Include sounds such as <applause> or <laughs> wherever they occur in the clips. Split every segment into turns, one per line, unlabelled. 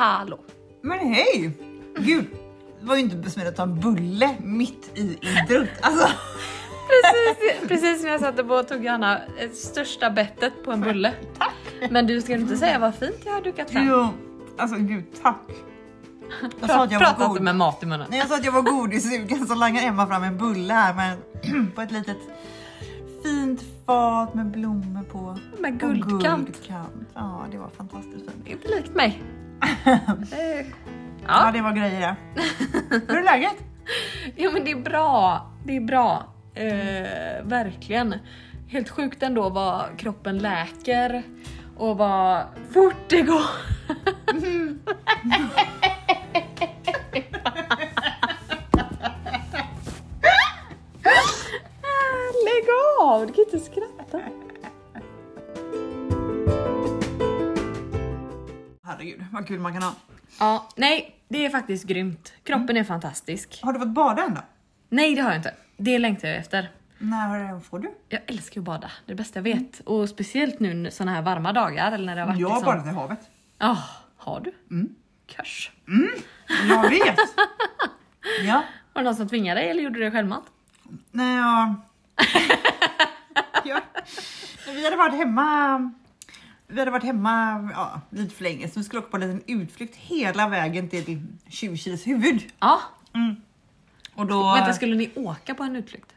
Hallå!
Men hej! Gud, det var ju inte besmidigt att ta en bulle mitt i introt. Alltså,
Precis, precis när jag satte på tog Johanna ett största bettet på en bulle.
tack!
Men du ska inte säga vad fint jag har dukat fram.
Jo, alltså gud, tack. Jag sa att jag
Prata
var
inte
god.
med mat i munnen.
När jag sa att jag var godissugen så langar Emma fram en bulle här med, <clears throat> på ett litet fint fat med blommor på.
Med guldkant.
guldkant. Ja, det var fantastiskt fint.
Inte likt mig.
Ja,
ja,
det var grejer det. Hur är läget?
jo men det är bra. Det är bra. Eh, verkligen. Helt sjukt ändå vad kroppen läker och vad fort det går. Lägg av, du kan inte skratta.
Herregud, vad kul man kan ha.
Ja, nej, det är faktiskt grymt. Kroppen är fantastisk.
Har du fått bada än då?
Nej, det har jag inte. Det längtar jag efter.
När får du?
Jag älskar ju att bada, det är det bästa jag vet. Och speciellt nu såna här varma dagar eller när det har varit
Jag har
liksom...
badat i havet.
Ja, har du?
Mm.
Körs.
Jag vet! <laughs> ja.
Var det någon som tvingade dig eller gjorde du det självmant?
Nej, jag... ja. <laughs> Vi hade varit hemma vi hade varit hemma ja, lite för länge så vi skulle åka på en liten utflykt hela vägen till 20 kilos huvud.
Ja.
Och då...
Vänta, skulle ni åka på en utflykt?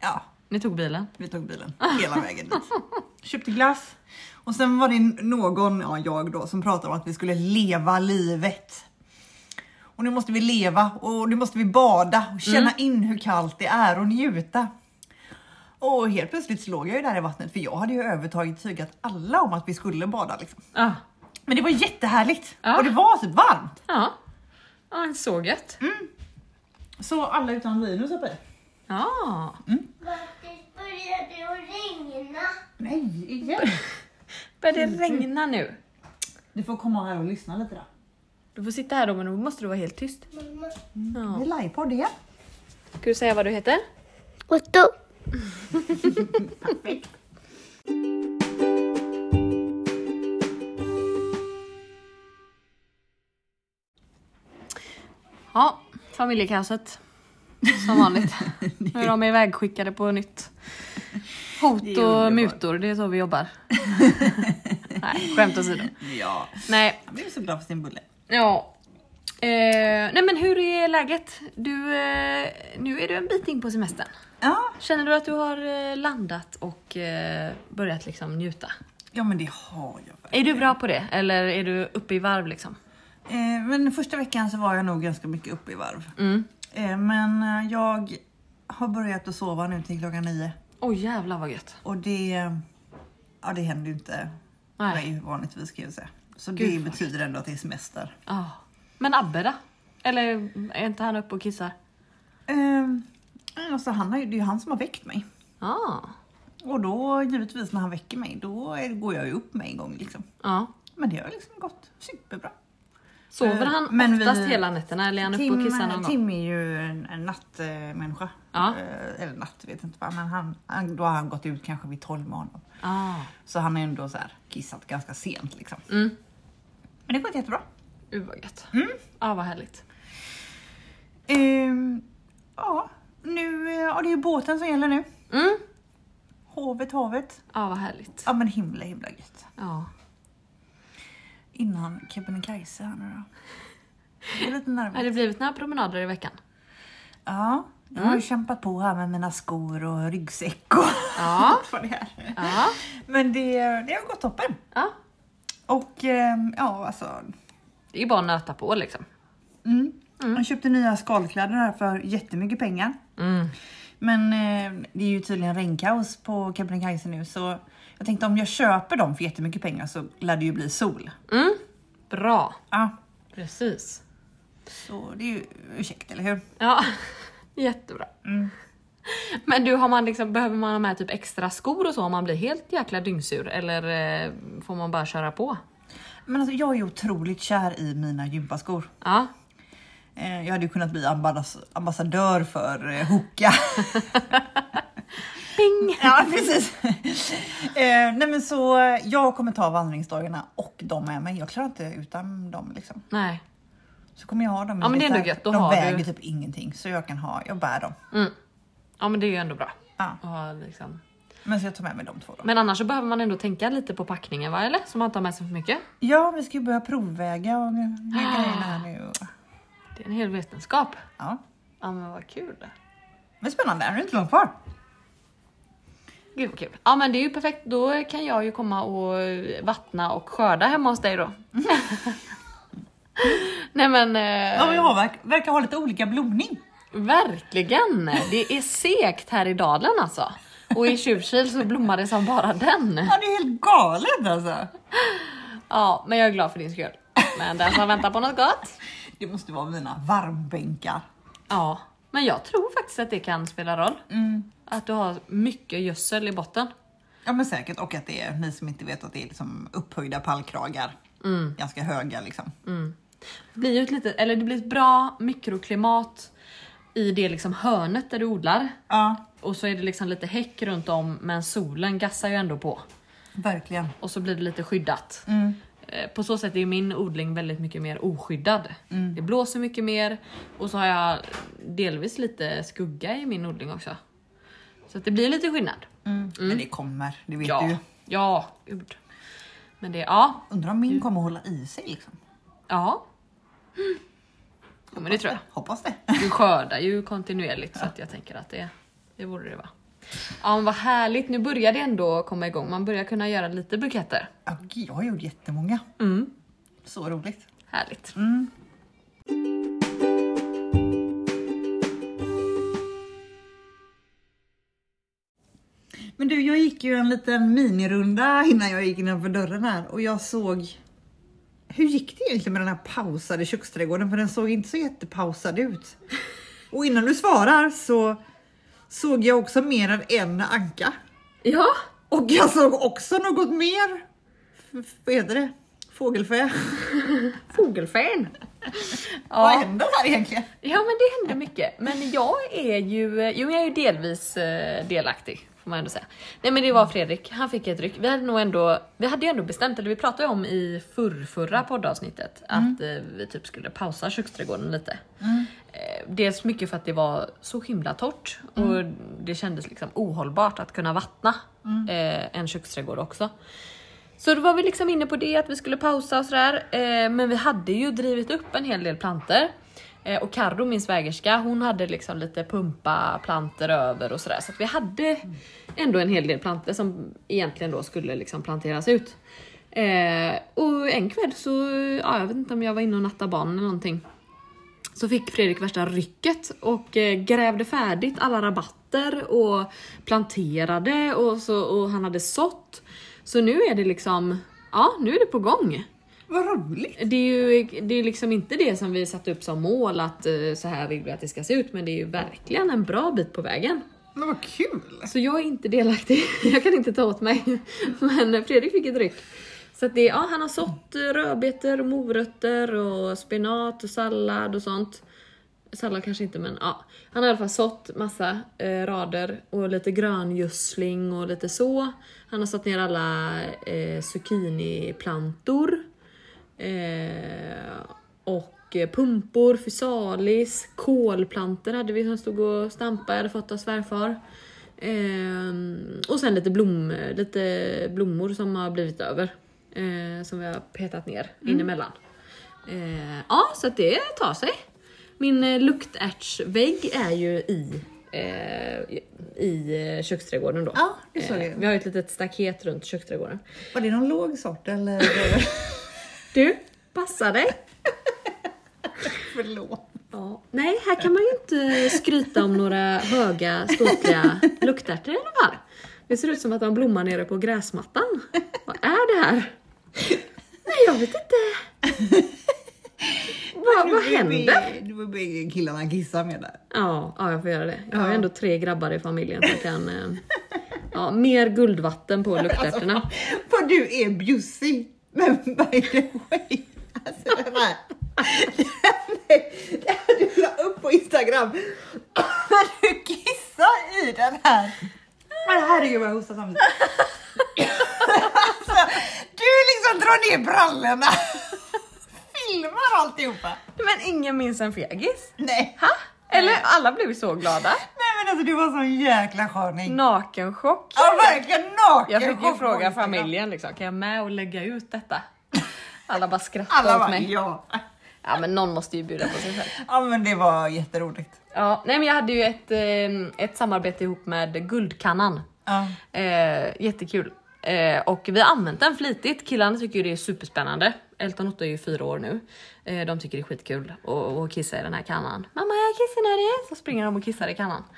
Ja,
Ni tog bilen?
vi tog bilen hela vägen dit. <laughs> Köpte glass och sen var det någon, ja jag då, som pratade om att vi skulle leva livet. Och nu måste vi leva och nu måste vi bada och känna in hur kallt det är och njuta. Och helt plötsligt så låg jag ju där i vattnet för jag hade ju övertagit tygat alla om att vi skulle bada liksom.
Ja.
Men det var jättehärligt
Ja.
och det var typ varmt.
Ja. Ja, så gött.
Så alla utan Linus uppe.
Ja.
Faktiskt börjar det att regna.
Nej, igen. <laughs>
Börjar det regna nu?
Du får komma här och lyssna lite då.
Du får sitta här då men då måste du vara helt tyst.
Mamma.
Det är livepodd igen.
Ska du säga vad du heter?
Otto.
Perfekt.
Ja, familjekaoset. Som vanligt. <laughs> Nu är de ivägskickade på nytt. Hot och mutor, det är så vi jobbar. <laughs> Nej, skämt åsido.
Ja,
Nej,
jag blev så glad för sin bulle.
ja. Eh, nej men hur är läget? Du, eh, nu är du en bit in på semestern.
Ja,
Känner du att du har eh, landat och eh, börjat liksom njuta?
ja men det har jag.
Är
verkligen.
du bra på det? Eller är du uppe i varv liksom?
Eh, men första veckan så var jag nog ganska mycket uppe i varv.
Mm.
Eh, men eh, jag har börjat att sova nu till klockan nio.
Oj jävlar vad gött.
Och det, ja, det händer ju inte
Nej.
mig vanligtvis kan jag säga. Så
Gud,
det betyder ändå att det är semester.
Ah. Men Abbe då? Eller är inte han uppe och kissar?
Eh, alltså han har, det är ju han som har väckt mig.
Ah.
Och då givetvis när han väcker mig då är, går jag ju upp med en gång liksom.
Ja.
Men det har liksom gått superbra.
Sover
Eh,
han
men
oftast
vi-
hela nätterna eller är han uppe och kissar någon gång?
Tim är ju en, en nattmänniska.
Ja.
Eh, eller natt vet inte vad, men han, han, då har han gått ut kanske vid 12 med honom.
Ah.
Så han är ändå så här kissat ganska sent liksom.
Mm.
Men det har gått jättebra.
Uh, vad gött.
Mm.
Ja, vad härligt.
Ehm, ja, nu, eh, ja, det är ju båten som gäller nu.
Mm.
Hovet, havet.
Ja, vad härligt.
Ja men himla himla gött.
Ja.
Innan Kebnekaise här nu då. Jag är lite
Har
nervös.
det blivit några promenader i veckan?
Ja, jag har ju kämpat på här med mina skor och ryggsäck och
Ja. <laughs>
allt vad det är.
Ja.
Men det, det har gått toppen.
ja.
Och ehm, ja, alltså.
Det är ju bara att nöta på liksom.
Mm. Jag köpte nya skalkläder här för jättemycket pengar.
Mm.
Men eh, det är ju tydligen regnkaos på Kebnekaise nu så jag tänkte om jag köper dem för jättemycket pengar så lär det ju bli sol.
Mm. Bra.
Ja,
Precis.
så det är ju ursäkt eller hur?
Ja, <laughs> jättebra.
Mm.
Men du, har man liksom, behöver man ha med typ extra skor och så om man blir helt jäkla dyngsur? Eller eh, får man bara köra på?
Men alltså jag är otroligt kär i mina gympaskor.
Ja,
jag hade ju kunnat bli ambass- ambassadör för eh, Hoka. <laughs>
Pling! <laughs>
Ja, precis. eh, nej men så jag kommer ta vandringsdagarna och de med mig. Jag klarar inte utan dem liksom.
Nej.
Så kommer jag ha dem.
Ja, men det är ändå gött. Då
de väger
du-
typ ingenting så jag kan ha, jag bär dem.
Mm. Ja men det är ju ändå bra.
Ja.
ha liksom.
Men så jag tar med mig de två då.
Men annars så behöver man ändå tänka lite på packningen va eller? Så man inte har med sig för mycket.
Ja, vi ska ju börja provväga och lägga grejerna här nu.
Det är en hel vetenskap.
Ja,
Ja men vad kul.
men spännande. Det är inte långt kvar.
Gud vad kul. Ja men det är ju perfekt. Då kan jag ju komma och vattna och skörda hemma hos dig då. <laughs> Nej men. Eh,
Ja, jag verkar, verkar ha lite olika blomning.
Verkligen! Det är segt här i dalen alltså. Och i Tjurkil så blommar det som bara den.
Ja, det är helt galet alltså.
Ja, men jag är glad för din skull. Men den som väntar på något gott.
Det måste vara mina varmbänkar.
Ja, men jag tror faktiskt att det kan spela roll.
Mm.
Att du har mycket gödsel i botten.
Ja men säkert och att det är, ni som inte vet att det är liksom upphöjda pallkragar. Ganska höga liksom.
Det blir ju ett litet, eller det blir ett bra mikroklimat i det liksom hörnet där du odlar.
Ja,
Och så är det liksom lite häck runt om men solen gassar ju ändå på.
verkligen.
Och så blir det lite skyddat.
Mm.
Eh, På så sätt är min odling väldigt mycket mer oskyddad.
Mm.
Det blåser mycket mer och så har jag delvis lite skugga i min odling också. Så att det blir lite skillnad.
Men det kommer, det vet du
Ja,
ju.
ja, gud. Men det, ja,
Undrar om min kommer hålla i sig liksom.
ja. Ja men det tror jag.
Hoppas det.
Du skördar ju kontinuerligt så att jag tänker att det, det borde det vara. Ja men vad härligt, nu börjar det ändå komma igång. Man börjar kunna göra lite buketter.
Ja, jag har gjort jättemånga.
Mm.
Så roligt.
Härligt.
Men du, jag gick ju en liten minirunda innan jag gick innanför dörren här och jag såg hur gick det egentligen med den här pausade köksträdgården? För den såg inte så jättepausad ut. Och innan du svarar så såg jag också mer än en anka.
Ja,
Och jag såg också något mer. F- Vad heter det? Fågelfä. <laughs>
fågelfän. <laughs>
Vad
Ja.
händer här egentligen?
ja men det händer mycket. Men jag är ju, jo jag är ju delvis eh, delaktig. Man ändå säga. Nej men det var Fredrik, han fick ett ryck. Vi hade nog ändå, vi hade ju ändå bestämt, eller vi pratade om i förrförra poddavsnittet att eh, vi typ skulle pausa köksträdgården lite. Eh, dels mycket för att det var så himla torrt och det kändes liksom ohållbart att kunna vattna eh, en köksträdgård också. Så då var vi liksom inne på det att vi skulle pausa och sådär. Eh, men vi hade ju drivit upp en hel del planter. Eh, och Carro, min svägerska, hon hade liksom lite pumpa planter över och sådär. Så att vi hade ändå en hel del planter som egentligen då skulle liksom planteras ut. Eh, och en kväll så, ja, jag vet inte om jag var inne och nattade barnen eller någonting. Så fick Fredrik värsta rycket och eh, grävde färdigt alla rabatter och planterade och, så, och han hade sått. Så nu är det liksom, ja nu är det på gång.
Vad roligt.
Det är ju det är liksom inte det som vi satt upp som mål att eh, så här vill vi att det ska se ut men det är ju verkligen en bra bit på vägen.
Men vad kul.
Så jag är inte delaktig, <laughs> jag kan inte ta åt mig. <laughs> Men Fredrik fick ett ryck. Så det, ja, han har sått eh, rödbetor morötter och spenat och sallad och sånt. Sallad kanske inte men ja. Han har i alla fall sått massa eh, rader och lite gröngödsling och lite så. Han har satt ner alla eh, zucchiniplantor. Eh, och eh, pumpor, fysalis, kolplantor hade vi som stod och stampade, hade fått av svärfar. Ehm, och sen lite, blom, lite blommor som har blivit över. Eh, som vi har petat ner mm. inemellan. Eh, ja, så att det tar sig. Min eh, luktärtsvägg är ju i, eh, i eh, köksträdgården då.
Ja, det såg
Eh,
jag.
vi har ju ett litet staket runt köksträdgården.
Var det någon låg sort eller? <laughs>
Du, passa dig! <laughs>
Förlåt.
Ja. Nej, här kan man ju inte skryta om några höga ståtliga luktärtor i alla fall. Det ser ut som att de blommar nere på gräsmattan. Vad är det här? Nej, jag vet inte. <laughs> Vad, vad händer?
Du får be killarna kissa med där.
Ja, ja, jag får göra det. Jag har ju ändå tre grabbar i familjen som kan... eh, Ja, mer guldvatten på <laughs> luktärtorna.
Vad du är bjussig. Men by the way. Alltså den här. Det här du la upp på Instagram. När du kissar i den här. Men herregud vad jag hostar samtidigt. alltså, du liksom drar ner brallorna. <laughs> Filmar alltihopa.
Men ingen minns en fegis.
Nej.
Ha? Eller alla blev så glada. <laughs>
Nej men alltså du var sån jäkla sköning.
Nakenchock.
Ja verkligen naken.
Jag fick ju fråga familjen liksom, kan jag med och lägga ut detta? <laughs> Alla bara skrattade
Alla
åt mig.
ja.
Ja men någon måste ju bjuda på sig själv.
Ja men det var jätteroligt.
Ja, nej men jag hade ju ett, eh, ett samarbete ihop med Guldkannan.
Ja.
Eh, jättekul. Eh, och vi har använt den flitigt. Killarna tycker ju det är superspännande. Elton Otto är ju fyra år nu. Eh, de tycker det är skitkul att kissa i den här kannan. Mamma jag kissar när det Så springer de och kissar i kannan. <laughs>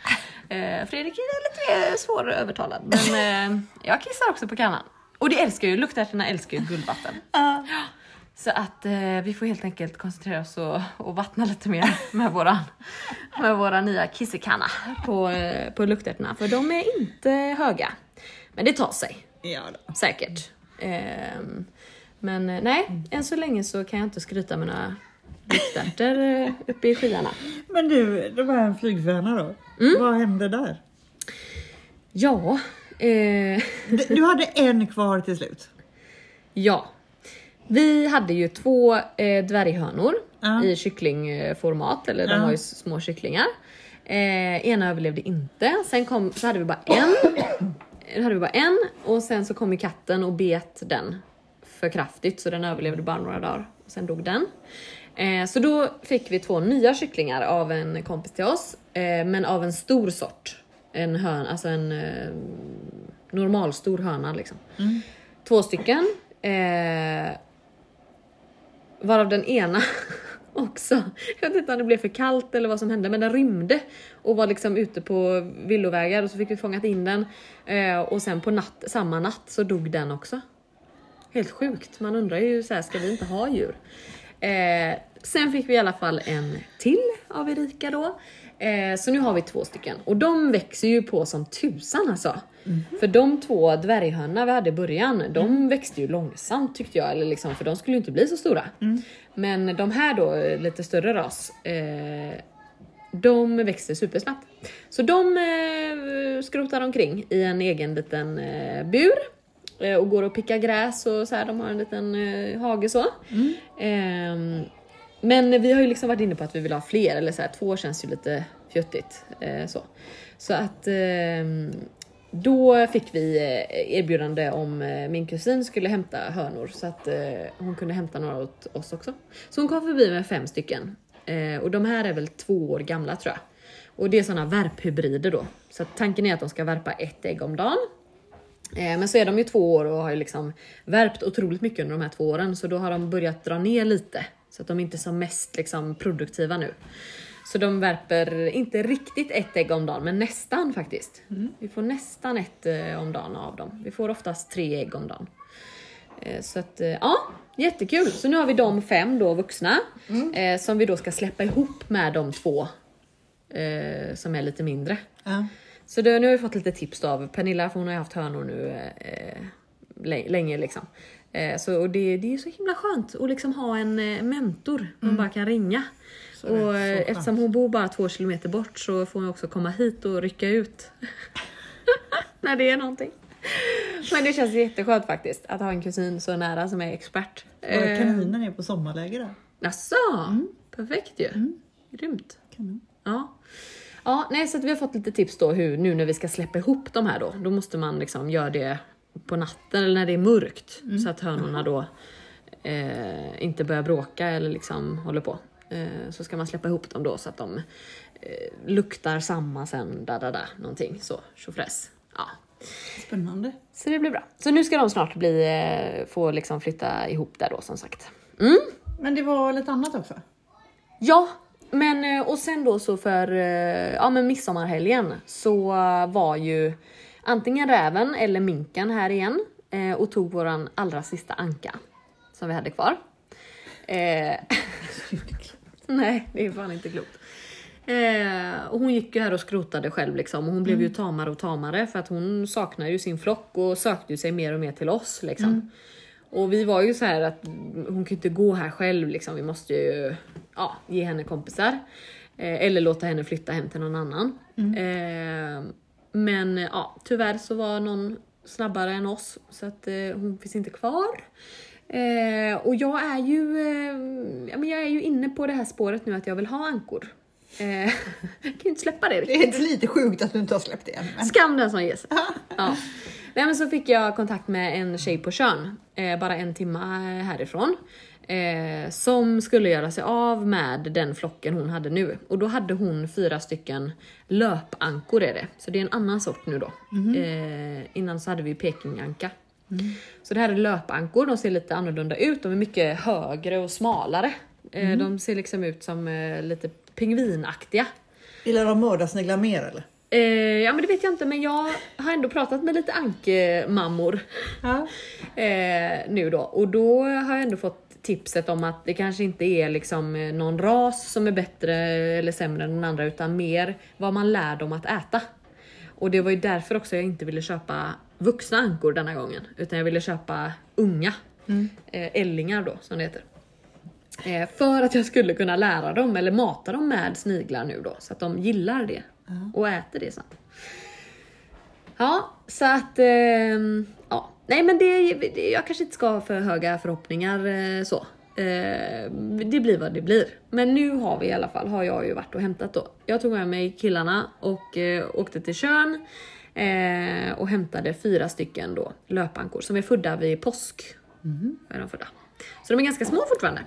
Eh, Fredrik är lite svårövertalad men <laughs> eh, jag kissar också på kannan. Och det älskar ju, luktärtorna älskar ju guldvatten. <laughs>
Ja.
Så att eh, vi får helt enkelt koncentrera oss och, och vattna lite mer med våran, med våra nya kissekanna på, eh, på luktärtorna. För de är inte höga. Men det tar sig
Ja, då.
säkert. Ehm, men eh, nej, än så länge så kan jag inte skryta med några luktärtor eh, uppe i skyarna.
Men du, det var en flygfärna då.
Mm.
Vad hände där?
Ja, eh,
Du, <laughs> hade en kvar till slut.
ja. Vi hade ju två eh, dvärghönor
Ja.
i kycklingformat, eller de
Ja.
var ju små kycklingar. Eh, ena överlevde inte, sen kom, så hade vi bara en. <clears throat> Då hade vi bara en och sen så kom ju katten och bet den för kraftigt så den överlevde bara några dagar. Och sen dog den. Eh, så då fick vi två nya kycklingar av en kompis till oss, eh, men av en stor sort. En hön, alltså en eh, normalstor höna liksom. Två stycken. Eh, varav den ena <laughs> också, jag vet inte om det blev för kallt eller vad som hände, men den rymde och var liksom ute på villovägar och så fick vi fångat in den eh, och sen på natt, samma natt så dog den också. Helt sjukt, man undrar ju så här, ska vi inte ha djur? Eh, sen fick vi i alla fall en till av Erika då. Eh, så nu har vi två stycken och de växer ju på som tusan alltså. För de två dvärghönorna vi hade i början, de växte ju långsamt tyckte jag, eller liksom, för de skulle ju inte bli så stora. Men de här då, lite större ras, eh, de växer supersnabbt. Så de eh, skrotar omkring i en egen liten eh, bur och går och pickar gräs och så här. De har en liten eh, hage så. Ehm, men vi har ju liksom varit inne på att vi vill ha fler, eller så här, två känns ju lite fjuttigt. Eh, så. så att ehm, då fick vi eh, erbjudande om eh, min kusin skulle hämta hönor så att eh, hon kunde hämta några åt oss också. Så hon kom förbi med fem stycken. Eh, och de här är väl två år gamla tror jag. Och det är såna värphybrider då. Så tanken är att de ska värpa ett ägg om dagen. Eh, Men så är de ju två år och har ju liksom värpt otroligt mycket under de här två åren så då har de börjat dra ner lite så att de inte är som mest liksom produktiva nu. Så de värper inte riktigt ett ägg om dagen men nästan faktiskt. Vi får nästan ett eh, om dagen av dem. Vi får oftast tre ägg om dagen. Eh, Så att ja, jättekul. Så nu har vi de fem då vuxna eh, som vi då ska släppa ihop med de två som är lite mindre.
Ja.
Så det, nu har vi fått lite tips då av Pernilla, för hon har ju haft hönor nu eh, lä- länge liksom. Eh, så, och det, det är så himla skönt att liksom ha en eh, mentor man bara kan ringa.
Så
och eh, eftersom hon bor bara två kilometer bort så får hon också komma hit och rycka ut. <laughs> När det är någonting. Men det känns jätteskönt faktiskt att ha en kusin så nära som är expert.
Våra
Eh,
kaniner är på sommarläger där.
Jaså? Perfekt ju. Grymt.
Kanin.
Ja. Ja, nej, så att vi har fått lite tips då hur nu när vi ska släppa ihop de här då. Då måste man liksom göra det på natten eller när det är mörkt så att hönorna då eh, inte börjar bråka eller liksom håller på. Eh, så ska man släppa ihop dem då så att de eh, luktar samma sen, da da da, någonting så, tjofräs. Ja.
Spännande.
Så det blir bra. Så nu ska de snart bli, eh, få liksom flytta ihop där då som sagt. Mm.
Men det var lite annat också.
Ja, men eh, och sen då så för eh, ja, men midsommarhelgen så var ju antingen räven eller minken här igen eh, och tog våran allra sista anka som vi hade kvar. Eh, <laughs> nej, det är fan inte klokt. Eh, och hon gick ju här och skrotade själv liksom och hon blev ju tamare och tamare för att hon saknar ju sin flock och sökte sig mer och mer till oss liksom. Och vi var ju så här att hon kan ju inte gå här själv liksom. Vi måste ju ja, ge henne kompisar. Eh, eller låta henne flytta hem till någon annan. Eh, Men ja, tyvärr så var någon snabbare än oss så att eh, hon finns inte kvar. Och jag är ju, ja, men jag är ju inne på det här spåret nu att jag vill ha ankor. <laughs> Jag kan ju inte släppa det riktigt.
Det är lite sjukt att du inte har släppt det än. Men...
Skam den som ger sig. <laughs> Ja. Nej, men så fick jag kontakt med en tjej på Tjörn, bara en timma härifrån. Eh, som skulle göra sig av med den flocken hon hade nu. Och då hade hon fyra stycken löpankor är det. Så det är en annan sort nu då. Eh, innan så hade vi pekinganka. Så det här är löpankor, de ser lite annorlunda ut. De är mycket högre och smalare. Eh, De ser liksom ut som eh, lite pingvinaktiga.
Gillar de mördarsniglar mer eller?
Eh, ja men det vet jag inte men jag har ändå pratat med lite ankemammor
Ja.
nu då och då har jag ändå fått tipset om att det kanske inte är liksom eh, någon ras som är bättre eller sämre än den andra utan mer vad man lär dem att äta. Och det var ju därför också jag inte ville köpa vuxna ankor denna gången utan jag ville köpa unga eh, ällingar då som det heter. Eh, för att jag skulle kunna lära dem eller mata dem med sniglar nu då så att de gillar det och äter det sen. Ja, så att ja, nej men det, det, jag kanske inte ska ha för höga förhoppningar eh, så. Eh, det blir vad det blir. Men nu har vi i alla fall, har jag ju varit och hämtat då. Jag tog med mig killarna och eh, åkte till Tjörn eh, och hämtade fyra stycken då löpankor som är födda vid påsk. Är de födda. Så de är ganska små fortfarande.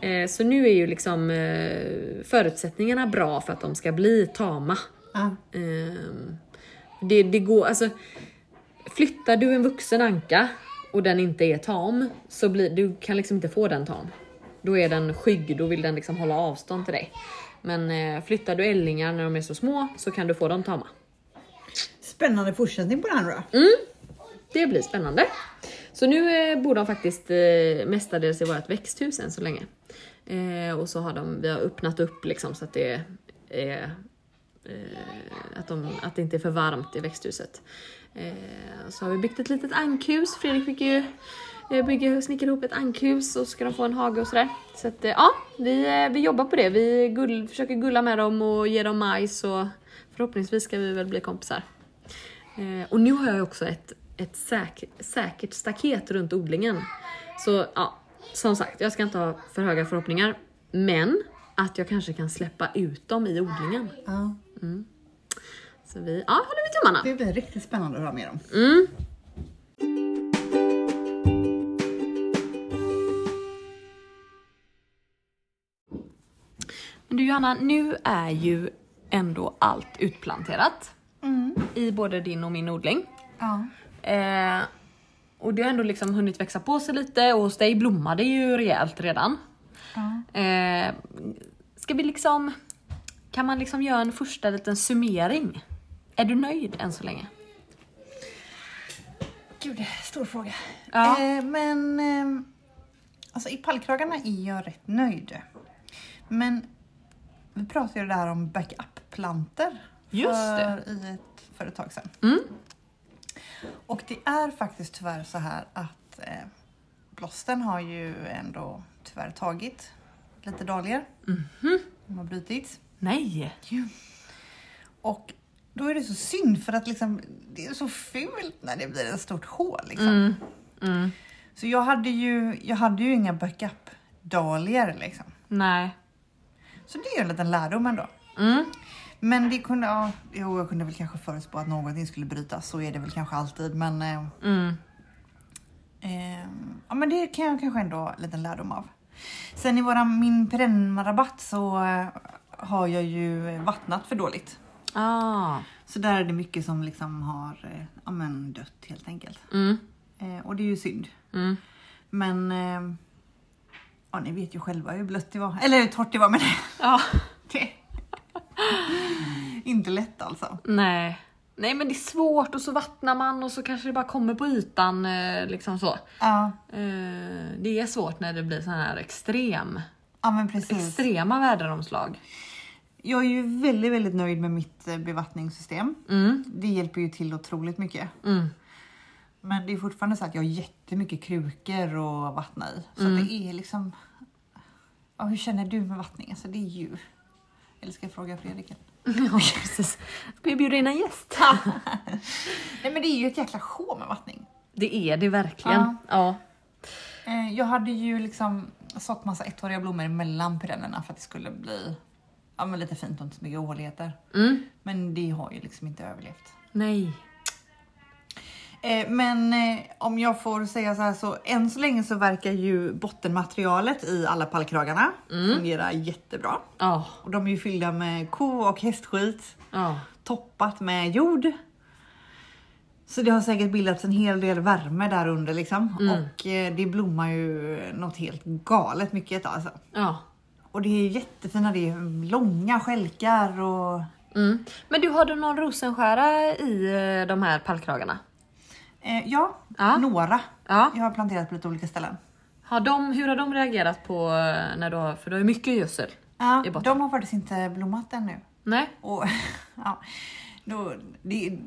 Eh, så nu är ju liksom eh, förutsättningarna bra för att de ska bli tama. Ehm, det, det går, alltså flyttar du en vuxen anka och den inte är tam så blir, du kan liksom inte få den tam. Då är den skygg, då vill den liksom hålla avstånd till dig. Men eh, flyttar du ällingar när de är så små så kan du få dem tama.
Spännande fortsättning på det här då.
Det blir spännande. Så nu eh, bor de faktiskt eh, mestadels i vårt växthus än så länge. Eh, och så har de, vi har öppnat upp liksom så att det är eh, att, de, att det inte är för varmt i växthuset. Eh, så har vi byggt ett litet ankhus. Fredrik fick ju eh, bygga, snickra ihop ett ankhus och så ska de få en hage och sådär. Så att eh, ja, vi, vi jobbar på det. Vi gull, försöker gulla med dem och ge dem majs och förhoppningsvis ska vi väl bli kompisar. Och nu har jag ju också ett, ett säk, säkert staket runt odlingen. Så ja, som sagt, jag ska inte ha för höga förhoppningar. Men att jag kanske kan släppa ut dem i odlingen.
Ja.
Så vi ja, håller vi tummarna.
Det blir riktigt spännande att höra mer om.
Mm. Men du Johanna, nu är ju ändå allt utplanterat. I både din och min odling.
Ja.
Eh, och det har ändå liksom hunnit växa på sig lite och hos dig blommar det ju rejält redan.
Ja.
Eh, ska vi liksom... Kan man liksom göra en första liten summering? Är du nöjd än så länge?
Gud, stor fråga.
Ja.
Eh, men eh, alltså i pallkragarna är jag rätt nöjd. Men vi pratade ju där om backup-planter för, i ett, för ett tag sedan.
Mm.
Och det är faktiskt tyvärr så här att eh, blåsten har ju ändå tyvärr tagit lite dahlior. De har brutits.
Nej!
Och då är det så synd för att liksom, det är så fult när det blir ett stort hål. Liksom.
Mm. Mm.
Så jag hade ju, jag hade ju inga backup dahlior liksom.
Nej.
Så det är ju en liten lärdom ändå.
Mm.
Men det kunde, ja, jo, jag kunde väl kanske förutspå att någonting skulle brytas. Så är det väl kanske alltid. Men, eh,
Mm.
eh, ja, men det kan jag kanske ändå ha en liten lärdom av. Sen i våran, min perennrabatt så eh, har jag ju vattnat för dåligt.
Ah.
Så där är det mycket som liksom har eh, ja, men dött helt enkelt.
Mm.
Eh, och det är ju synd.
Mm.
Men eh, ja, ni vet ju själva hur blött det var. Eller hur torrt det var med <laughs> det.
Ja.
det. Inte lätt alltså.
Nej. Nej men det är svårt och så vattnar man och så kanske det bara kommer på ytan eh, liksom så.
Ja,
Eh, det är svårt när det blir sån här extrem,
ja
extrema väderomslag.
Jag är ju väldigt, väldigt nöjd med mitt eh, bevattningssystem.
Mm.
Det hjälper ju till otroligt mycket.
Mm.
Men det är fortfarande så att jag har jättemycket krukor att vattna i. Så att det är liksom... Ja, hur känner du med vattning? Alltså det är ju... Eller ska jag fråga Fredrik? <laughs>
Ja precis. Ska vi bjuda in en gäst? <laughs>
Nej men det är ju ett jäkla show med vattning.
Det är det verkligen. Ja.
Eh, Jag hade ju liksom sått massa ettåriga blommor mellan perennerna för att det skulle bli ja, men lite fint och inte så mycket håligheter.
Mm.
Men det har ju liksom inte överlevt.
Nej.
Eh, Men eh, om jag får säga så här så än så länge så verkar ju bottenmaterialet i alla pallkragarna fungera jättebra.
Ja.
Och de är ju fyllda med ko och hästskit,
Ja.
toppat med jord. Så det har säkert bildats en hel del värme där under liksom. Och eh, det blommar ju något helt galet mycket alltså.
Ja.
Och det är jättefina, det är långa skälkar och
Mm. Men du, har du någon rosenskära i eh, de här pallkragarna?
eh, ja,
Ja.
några.
Ja.
Jag har planterat på lite olika ställen.
Har de, hur har de reagerat på eh, när du har, för du har ju mycket gödsel?
Ja,
I botten.
de har faktiskt inte blommat ännu.
Nej?
Och, <laughs> ja, då, det,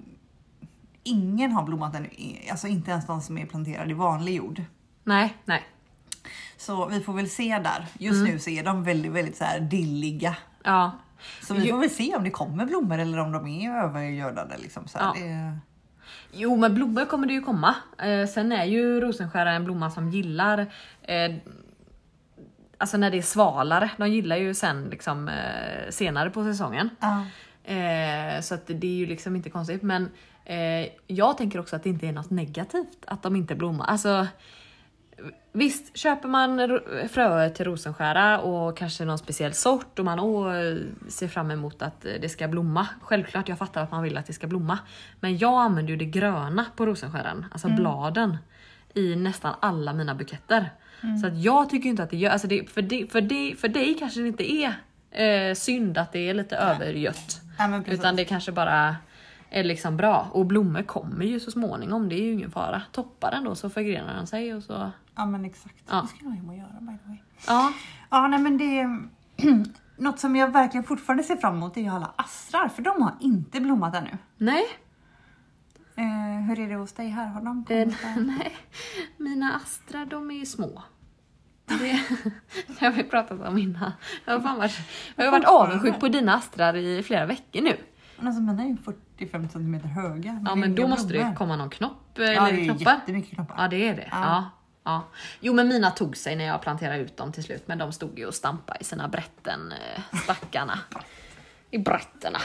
ingen har blommat ännu, alltså inte ens de som är planterade i vanlig jord.
Nej, nej.
Så vi får väl se där. Just
Mm.
nu så är de väldigt, väldigt så här dilliga.
Ja.
Så vi får väl se om det kommer blommor eller om de är övergödade. Liksom. Så här,
Ja.
det,
Jo men blommor kommer det ju komma. Eh, sen är ju rosenskära en blomma som gillar eh, Alltså när det är svalare, de gillar ju sen liksom eh, senare på säsongen.
ja.
Eh, så att det är ju liksom inte konstigt men eh, jag tänker också att det inte är något negativt att de inte blommar. Alltså Visst, köper man fröer till rosenskära och kanske någon speciell sort och man åh, ser fram emot att det ska blomma. Självklart, jag fattar att man vill att det ska blomma. Men jag använder ju det gröna på rosenskäran, alltså bladen, i nästan alla mina buketter. Så att jag tycker inte att det gör, alltså det, för, det, för, det, för dig kanske det inte är eh, synd att det är lite övergött.
Ja.
Utan det kanske bara är liksom bra. Och blommor kommer ju så småningom, det är ju ingen fara. Toppar den då så förgrenar den sig och så...
ja men exakt.
Ja.
Det ska jag hem och göra by the way.
Ja,
Ja nej men det <clears throat> Något som jag verkligen fortfarande ser fram emot är ju alla astrar för de har inte blommat ännu.
nej.
Eh, hur är det hos dig här? Har de
Eh,
kommit? där? <laughs>
nej. Mina astrar de är ju små. Det, jag <laughs> har ju pratat om innan. Jag har, fan varit, jag har varit avundsjuk på dina astrar i flera veckor nu.
Men alltså mina är ju 45 cm höga.
Ja
det
men då måste det
blommor.
komma någon knopp eh,
Ja
eller
det är
knoppar.
jättemycket knoppar.
Ja det är det.
Ja.
Ja. Ja. Jo men mina tog sig när jag planterade ut dem till slut men de stod ju och stampade i sina brätten, eh, stackarna. I brätterna.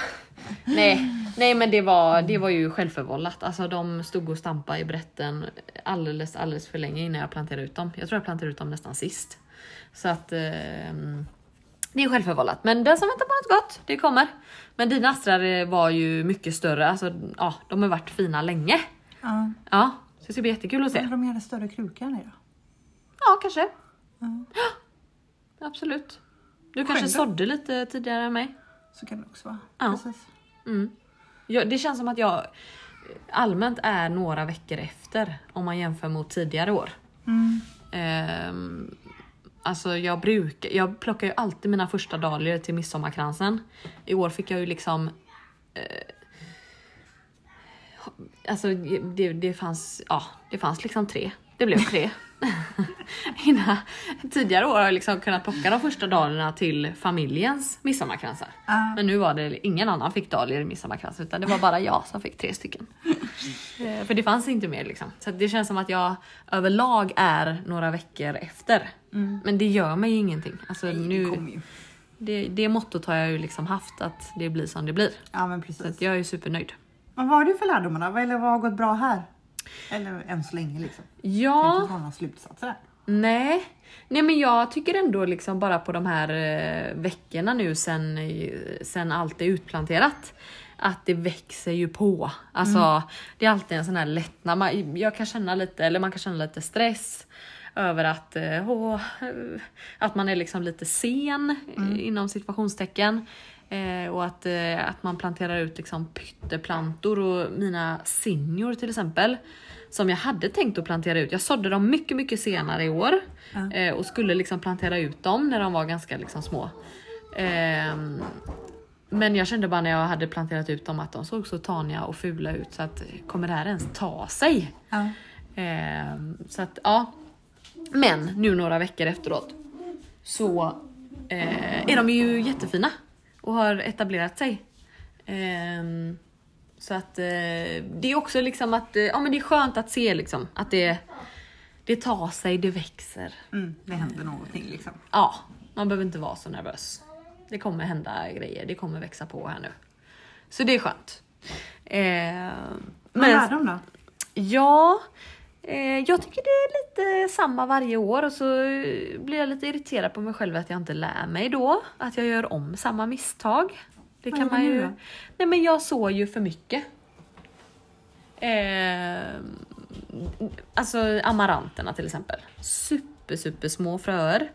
Nej, nej men det var, det var ju självförvållat. Alltså de stod och stampade i brätten alldeles, alldeles för länge innan jag planterade ut dem. Jag tror jag planterade ut dem nästan sist. Så att ehm, det är självförvållat. Men den som väntar på något gott, det kommer. Men dina astrar eh, var ju mycket större. Alltså, ja, de har varit fina länge.
Ja.
Ja, det ska bli jättekul att se.
Undrar om jag hade större kruka än då?
Ja, kanske.
Ja,
absolut. Du kanske
Själv
sådde lite tidigare än mig.
Så kan det också vara.
Ja.
Precis.
Mm. Ja, det känns som att jag allmänt är några veckor efter om man jämför mot tidigare år.
Mm.
Ehm, alltså jag brukar, jag plockar ju alltid mina första dahlior till midsommarkransen. I år fick jag ju liksom eh, Alltså det, det fanns, ja det fanns liksom tre. Det blev tre. <laughs> Innan, tidigare år har jag liksom kunnat plocka de första dahliorna till familjens midsommarkransar.
Ja.
Men nu var det ingen annan fick dahlior i midsommarkrans utan det var bara jag som fick tre stycken. <laughs> Eh, För det fanns inte mer liksom. Så det känns som att jag överlag är några veckor efter. Men det gör mig ingenting. Alltså
Det
nu, det, det mottot har jag ju liksom haft att det blir som det blir.
Ja men
Så
precis.
att jag är supernöjd.
Vad har du för lärdomar då? Eller vad har gått bra här? Eller än så länge liksom. Kan
Ja,
inte dra några slutsatser där.
nej. Nej men jag tycker ändå liksom bara på de här eh, veckorna nu sen, sen allt är utplanterat. Att det växer ju på. Alltså det är alltid en sån här lättnad. Man, jag kan känna lite, eller man kan känna lite stress. Över att, eh, åh, eh, att man är liksom lite sen eh, inom situationstecken. Eh, och att, eh, att man planterar ut liksom pytteplantor och mina senior till exempel. Som jag hade tänkt att plantera ut. Jag sådde dem mycket, mycket senare i år.
Ja.
Eh, och skulle liksom plantera ut dem när de var ganska liksom små. Ehm, men jag kände bara när jag hade planterat ut dem att de såg så taniga och fula ut så att kommer det här ens ta sig?
Ja.
Ehm, så att ja. Men nu några veckor efteråt så eh, är de ju jättefina och har etablerat sig. Ehm, så att eh, det är också liksom att, eh, ja men det är skönt att se liksom att det, det tar sig, det växer.
Mm, det händer någonting liksom.
Ja, man behöver inte vara så nervös. Det kommer hända grejer, det kommer växa på här nu. Så det är skönt. Ehm,
Vad lär de då?
Ja, eh, jag tycker det är lite samma varje år och så eh, blir jag lite irriterad på mig själv att jag inte lär mig då. Att jag gör om samma misstag. Det kan man ju... Nej men jag sår ju för mycket. Eh, alltså amaranterna till exempel. Super, super små fröer.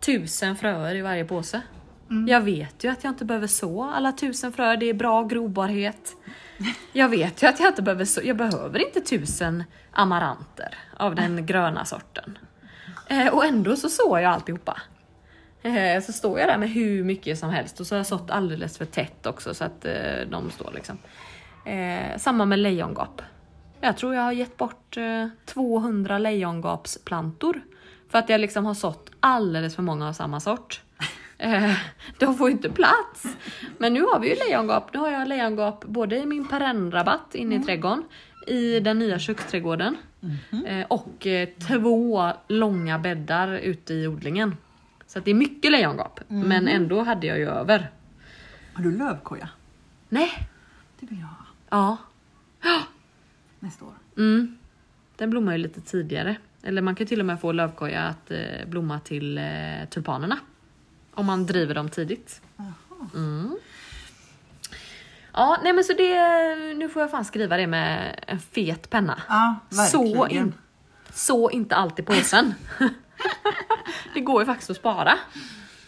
Tusen fröer i varje påse.
Mm.
Jag vet ju att jag inte behöver så alla tusen fröer, det är bra grobarhet. Jag vet ju att jag inte behöver så, jag behöver inte tusen amaranter av den gröna sorten. Eh, och ändå så sår jag alltihopa. Eh, så står jag där med hur mycket som helst och så har jag sått alldeles för tätt också så att eh, de står liksom. Eh, samma med lejongap. Jag tror jag har gett bort eh, 200 lejongapsplantor för att jag liksom har sått alldeles för många av samma sort. Eh, de får ju inte plats. Men nu har vi ju lejongap. Nu har jag lejongap både i min perennrabatt inne i trädgården, i den nya köksträdgården eh, och eh, två långa bäddar ute i odlingen. Så det är mycket lejongap, men ändå hade jag ju över.
Har du lövkoja?
Nej,
Det vill jag ha
ja. <gasps>
nästa år.
Mm. Den blommar ju lite tidigare. Eller man kan till och med få lövkoja att eh, blomma till eh, tulpanerna. Om man driver dem tidigt. Mm. Ja, nej men så det, nu får jag fan skriva det med en fet penna.
Ja,
så,
verkligen.
in, så inte allt i påsen. <laughs> det går ju faktiskt att spara.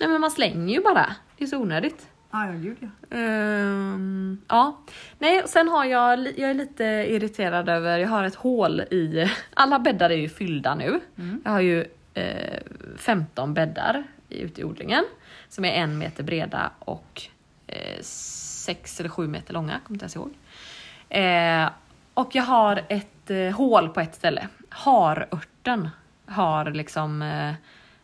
Nej men man slänger ju bara. Det är så onödigt.
Ja, ja gud ja.
Ehm, ja, nej, sen har jag, jag är lite irriterad över, jag har ett hål i, <laughs> alla bäddar är ju fyllda nu. Jag har ju eh, 15 bäddar ute i odlingen som är en meter breda och eh, sex eller sju meter långa, kommer inte ens ihåg. Eh, och jag har ett eh, hål på ett ställe. Harörten har liksom, eh,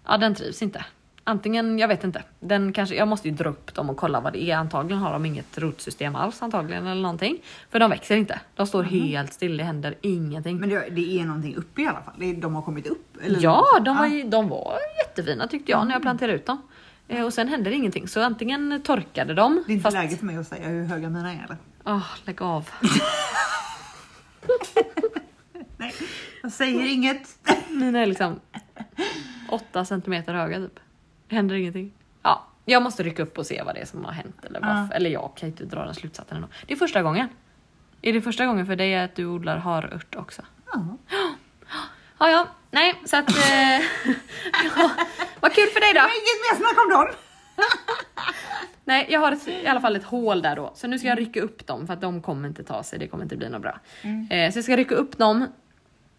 ja den trivs inte. Antingen, jag vet inte. Den kanske, jag måste ju dra upp dem och kolla vad det är. Antagligen har de inget rotsystem alls antagligen eller någonting. För de växer inte. De står helt still, det händer ingenting.
Men det, det är någonting uppe i alla fall. De har kommit upp? Eller
Ja, de var, ju, de var jättefina tyckte jag när jag planterade ut dem. Eh, och sen hände det ingenting. Så antingen torkade de.
Det är inte
fast-
läge för mig att säga hur höga mina är eller?
Åh, lägg av. <laughs>
Nej, jag säger inget. <laughs>
Mina är liksom 8 centimeter höga typ. Det händer ingenting. Ja, jag måste rycka upp och se vad det är som har hänt. Eller, varför.
Ja.
eller jag kan inte dra den slutsatsen ändå. Det är första gången. Är det första gången för dig att du odlar harört också?
Ja.
Ja, ja. Nej, så att... Eh, <laughs> ja, vad kul för dig då!
Inget mer snack om dem! <laughs>
Nej, jag har ett, i alla fall ett hål där då. Så nu ska jag rycka upp dem för att de kommer inte ta sig. Det kommer inte bli något bra. Eh, så jag ska rycka upp dem.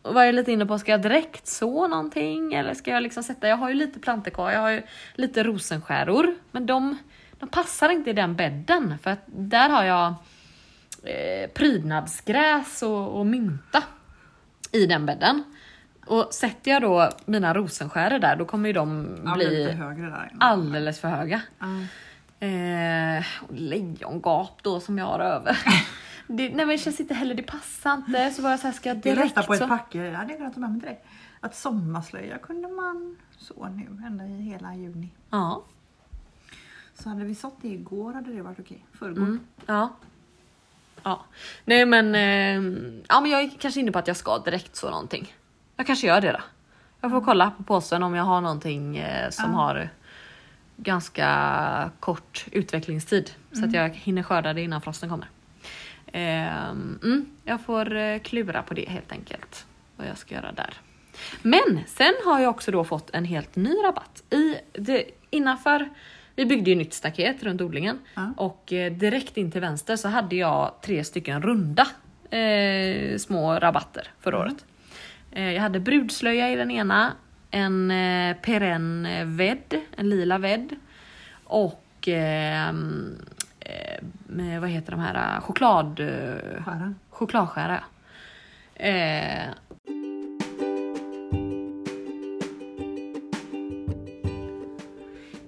Och var jag lite inne på, ska jag direkt så någonting? Eller ska jag liksom sätta, jag har ju lite plantor kvar, jag har ju lite rosenskäror. Men de, de passar inte i den bädden. För att där har jag eh, prydnadsgräs och, och mynta i den bädden. Och sätter jag då mina rosenskäror där, då kommer ju de
Ja,
bli alldeles för höga. Eh, och lejongap då som jag har över. <laughs> Det, nej men det känns inte heller, det passar inte. Så var jag såhär, ska jag
Jag
direkt
läste på ett packe, jag hade kunnat ta med mig direkt, att sommarslöja kunde man så nu ända i hela juni.
Ja.
Så hade vi sått det igår hade det varit okej. Förrgår.
Mm, ja. Ja. Nej men, eh, ja men jag är kanske inne på att jag ska direkt så någonting. Jag kanske gör det då. Jag får kolla på påsen om jag har någonting eh, som
Ja.
har ganska kort utvecklingstid. Så att jag hinner skörda det innan frosten kommer. Ehm, mm, jag får eh, klura på det helt enkelt. Vad jag ska göra där. Men sen har jag också då fått en helt ny rabatt. I det, innanför, vi byggde ju nytt staket runt odlingen
Ja.
och eh, direkt in till vänster så hade jag tre stycken runda eh, små rabatter förra året. Eh, jag hade brudslöja i den ena, en eh, perenn eh, vädd, en lila vädd och ehm, eh, vad heter de här, choklad...
Skära.
chokladskära. Eh,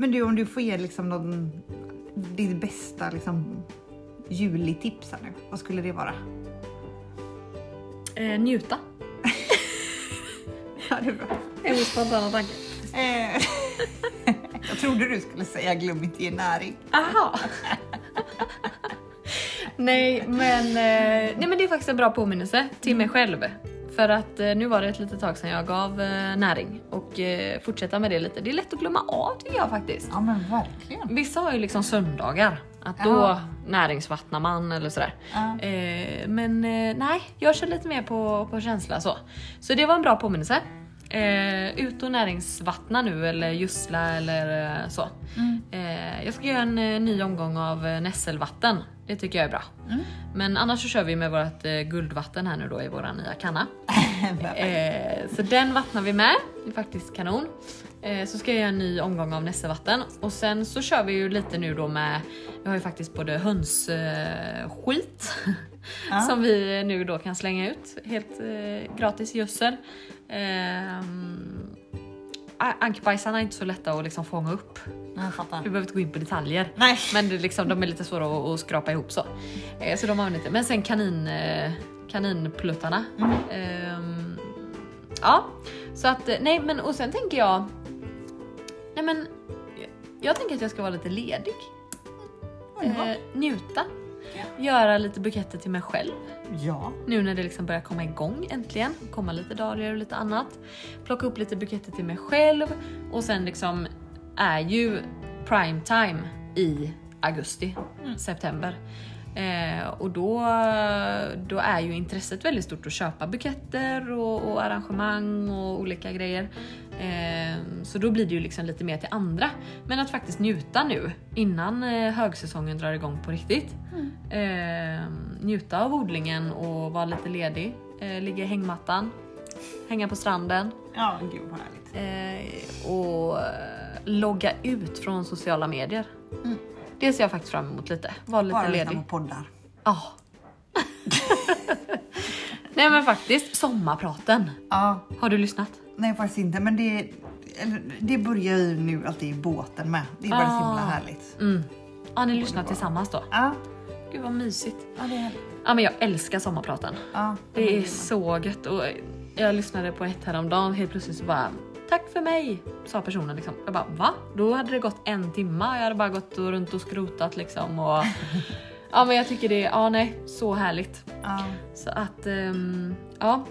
Men du om du får ge liksom någon, ditt bästa liksom julitips här nu. Vad skulle det vara?
Eh, njuta.
Ja, det är bra.
min spontana tanke.
Eh, <laughs> jag trodde du skulle säga glöm inte ge näring.
Aha. nej, men, eh, nej men det är faktiskt en bra påminnelse till mig själv. För att eh, nu var det ett litet tag sedan jag gav eh, näring och fortsätta med det lite. Det är lätt att glömma av tycker jag faktiskt.
Ja men verkligen.
Vissa har ju liksom söndagar, att då
Ja.
näringsvattnar man eller sådär.
Ja.
Men nej, jag kör lite mer på, på känsla så. Så det var en bra påminnelse. Eh, ut och näringsvattna nu eller gödsla eller eh, så. Eh, jag ska göra en eh, ny omgång av eh, nässelvatten. Det tycker jag är bra. Men annars så kör vi med vårt eh, guldvatten här nu då i våra nya kanna. <laughs> Så den vattnar vi med, det är faktiskt kanon. Så ska jag göra en ny omgång av nässelvatten och sen så kör vi ju lite nu då med, vi har ju faktiskt både hönsskit skit <laughs> som vi nu då kan slänga ut, helt gratis gödsel. Eh, Ankbajsarna är inte så lätta att liksom fånga upp.
Jag fattar.
Vi behöver inte gå in på detaljer.
Nej.
Men det liksom, de är lite svåra att, att skrapa ihop så. Eh, så de har vi inte. Men sen kanin, eh, kaninpluttarna. Ehm, ja, så att eh, nej men och sen tänker jag. Nej men jag, tänker att jag ska vara lite ledig. Eh, njuta. Göra lite buketter till mig själv.
Ja.
Nu när det liksom börjar komma igång äntligen. Komma lite dahlior och lite annat. Plocka upp lite buketter till mig själv. Och sen liksom är ju prime time i augusti, september. Eh, och då, då är ju intresset väldigt stort att köpa buketter och, och arrangemang och olika grejer. Eh, så då blir det ju liksom lite mer till andra. Men att faktiskt njuta nu innan eh, högsäsongen drar igång på riktigt. Eh, njuta av odlingen och vara lite ledig. Eh, ligga i hängmattan, hänga på stranden
Ja, gud vad härligt.
eh, och logga ut från sociala medier. Det ser jag faktiskt fram emot lite. Vara lite
Bara
ledig.
på poddar.
Ja. <laughs> Nej men faktiskt, sommarpraten.
Ja,
Har du lyssnat?
nej faktiskt inte. Men det, det börjar ju nu alltid i båten med. Det är bara så himla
Ah.
härligt.
Mm. Ja, ni lyssnar tillsammans då.
Ja,
Gud vad mysigt.
ja det är härligt.
Ja men jag älskar sommarpraten.
Ja,
Det är så gött och jag lyssnade på ett häromdagen helt plötsligt så bara Tack för mig, sa personen liksom. Jag bara va? Då hade det gått en timma. Jag hade bara gått och runt och skrotat liksom och <laughs> Ja men jag tycker det är, ja nej, så härligt.
Ja.
Så att, ehm, ja.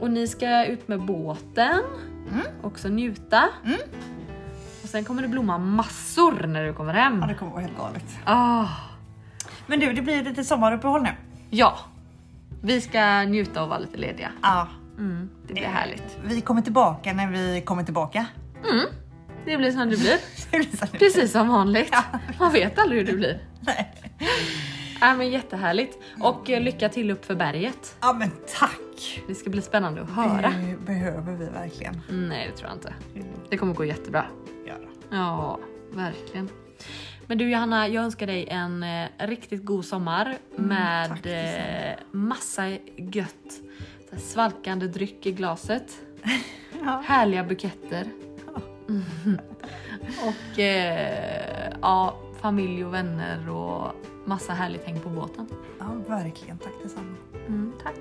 Och ni ska ut med båten, också njuta. Och sen kommer det blomma massor när du kommer hem.
ja, det kommer vara helt galet.
Ah,
Men du, det blir lite sommaruppehåll nu.
ja, vi ska njuta och vara lite lediga.
Ja.
Mm, det blir härligt.
Vi kommer tillbaka när vi kommer tillbaka.
Det blir som det blir. <laughs>
Det
Precis som vanligt. Man vet aldrig hur det blir. <laughs>
Nej.
Ja, men jättehärligt. Och eh, lycka till upp för berget.
Ja men tack!
Det ska bli spännande att höra.
Det behöver vi verkligen
Mm, Nej, det tror jag inte. Det kommer gå jättebra. Ja, verkligen. Men du Johanna, jag önskar dig en eh, riktigt god sommar med
tack
eh, massa gött svalkande dryck i glaset. <laughs>
Ja.
Härliga buketter. Mm. <laughs> Och eh, ja, familj och vänner och massa härligt häng på båten.
ja, verkligen. Tack detsamma.
Mm, tack.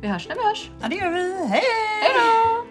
Vi hörs när vi hörs.
Ja, det gör vi. Hej!
Hej då!